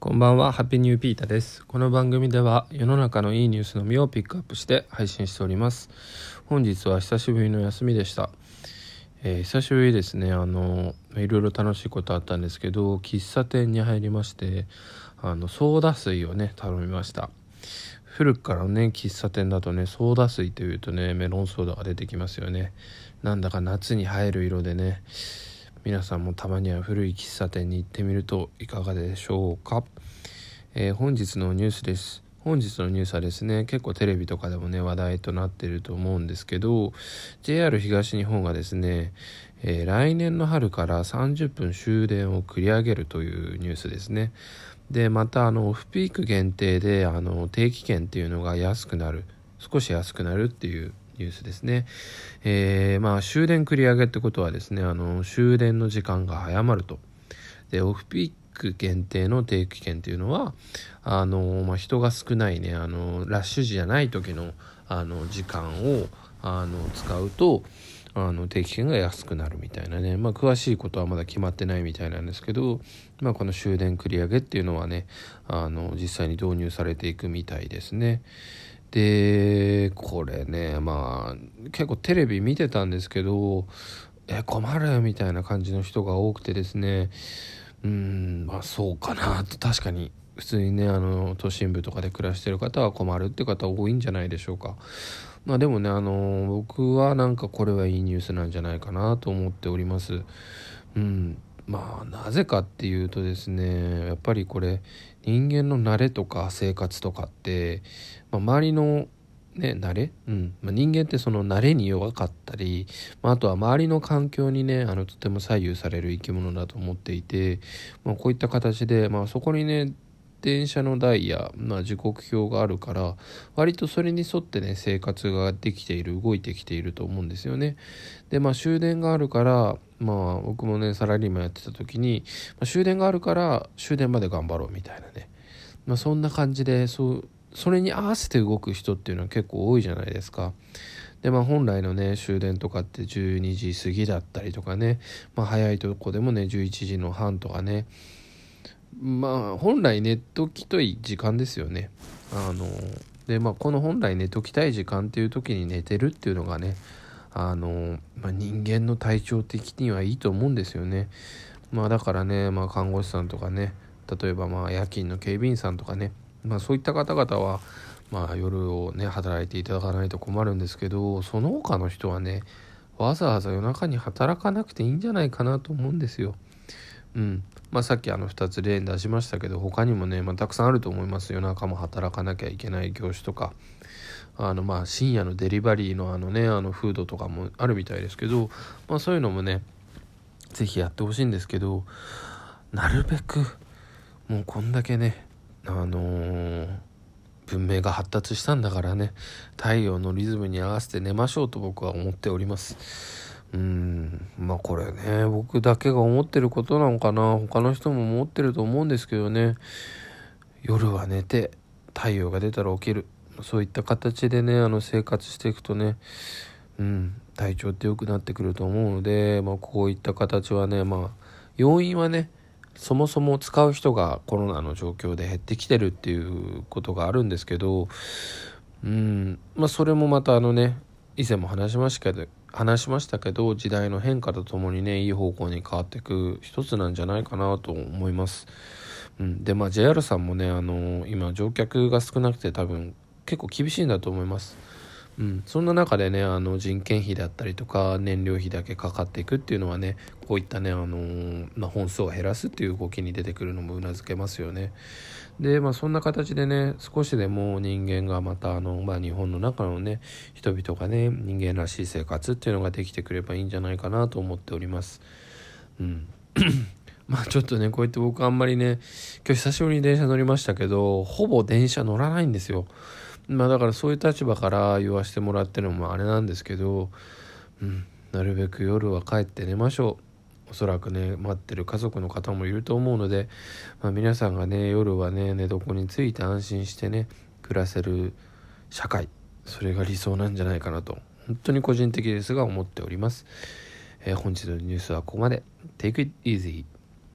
こんばんは、ハッピーニューピータです。この番組では世の中のいいニュースのみをピックアップして配信しております。本日は久しぶりの休みでした。えー、久しぶりですね、あの、いろいろ楽しいことあったんですけど、喫茶店に入りまして、あの、ソーダ水をね、頼みました。古くからね、喫茶店だとね、ソーダ水というとね、メロンソーダが出てきますよね。なんだか夏に映える色でね、皆さんもたまには古い喫茶店に行ってみるといかがでしょうか、えー、本日のニュースです。本日のニュースはですね結構テレビとかでもね話題となっていると思うんですけど JR 東日本がですね、えー、来年の春から30分終電を繰り上げるというニュースですね。でまたあのオフピーク限定であの定期券っていうのが安くなる少し安くなるっていうニュースですね。えー、まあ終電繰り上げってことはですね、あの終電の時間が早まると。で、オフピーク限定の定期券っていうのは、あの、まあ、人が少ないね、あの、ラッシュ時じゃない時の、あの、時間を、あの、使うと、あの定期券が安くなるみたいなね、まあ、詳しいことはまだ決まってないみたいなんですけど、まあ、この終電繰り上げっていうのはねあの実際に導入されていくみたいですね。でこれねまあ結構テレビ見てたんですけどえ困るみたいな感じの人が多くてですねうんまあそうかなと。確かに普通にねあの都心部とかで暮らしてる方は困るって方多いんじゃないでしょうか。まあでもねあの僕はなんかこれはいいニュースなんじゃないかなと思っております。うん。まあなぜかっていうとですねやっぱりこれ人間の慣れとか生活とかって、まあ、周りのね、慣れ、うんまあ、人間ってその慣れに弱かったり、まあ、あとは周りの環境にねあのとても左右される生き物だと思っていて、まあ、こういった形で、まあ、そこにね電車の台や、まあ、時刻表があるから割とそれに沿ってね生活ができている動いてきていると思うんですよね。でまあ終電があるからまあ僕もねサラリーマンやってた時に、まあ、終電があるから終電まで頑張ろうみたいなね、まあ、そんな感じでそうそれに合わせて動く人っていうのは結構多いじゃないですか。でまあ本来のね終電とかって12時過ぎだったりとかね、まあ、早いとこでもね11時の半とかねまあ本来寝ときたい時間ですよね。あのでまあこの本来寝ときたい時間っていう時に寝てるっていうのがねあの、まあ、人間の体調的にはいいと思うんですよね。まあだからね、まあ、看護師さんとかね例えばまあ夜勤の警備員さんとかね、まあ、そういった方々は、まあ、夜をね働いていただかないと困るんですけどその他の人はねわざわざ夜中に働かなくていいんじゃないかなと思うんですよ。うんまあ、さっきあの2つ例に出しましたけど他にもね、まあ、たくさんあると思います夜中も働かなきゃいけない業種とかあのまあ深夜のデリバリーのあのねあのフードとかもあるみたいですけど、まあ、そういうのもね是非やってほしいんですけどなるべくもうこんだけねあのー、文明が発達したんだからね太陽のリズムに合わせて寝ましょうと僕は思っております。うんまあこれね僕だけが思ってることなのかな他の人も思ってると思うんですけどね夜は寝て太陽が出たら起きるそういった形でねあの生活していくとねうん体調って良くなってくると思うので、まあ、こういった形はねまあ要因はねそもそも使う人がコロナの状況で減ってきてるっていうことがあるんですけどうんまあそれもまたあのね以前も話しましたけど話しましたけど時代の変化とともにねいい方向に変わっていく一つなんじゃないかなと思います。うん、でまあ JR さんもねあの今乗客が少なくて多分結構厳しいんだと思います。うん、そんな中でねあの人件費だったりとか燃料費だけかかっていくっていうのはねこういったね、あのー、まあ、本数を減らすっていう動きに出てくるのもうなずけますよね。でまあそんな形でね少しでも人間がまたあの、まあ、日本の中のね人々がね人間らしい生活っていうのができてくればいいんじゃないかなと思っております。うん まあちょっとねこうやって僕あんまりね今日久しぶりに電車乗りましたけどほぼ電車乗らないんですよ。まあだからそういう立場から言わせてもらってるのもあれなんですけど、うん、なるべく夜は帰って寝ましょう。おそらくね待ってる家族の方もいると思うので、まあ、皆さんがね夜はね寝床について安心してね暮らせる社会それが理想なんじゃないかなと本当に個人的ですが思っております、えー、本日のニュースはここまで。Take it easy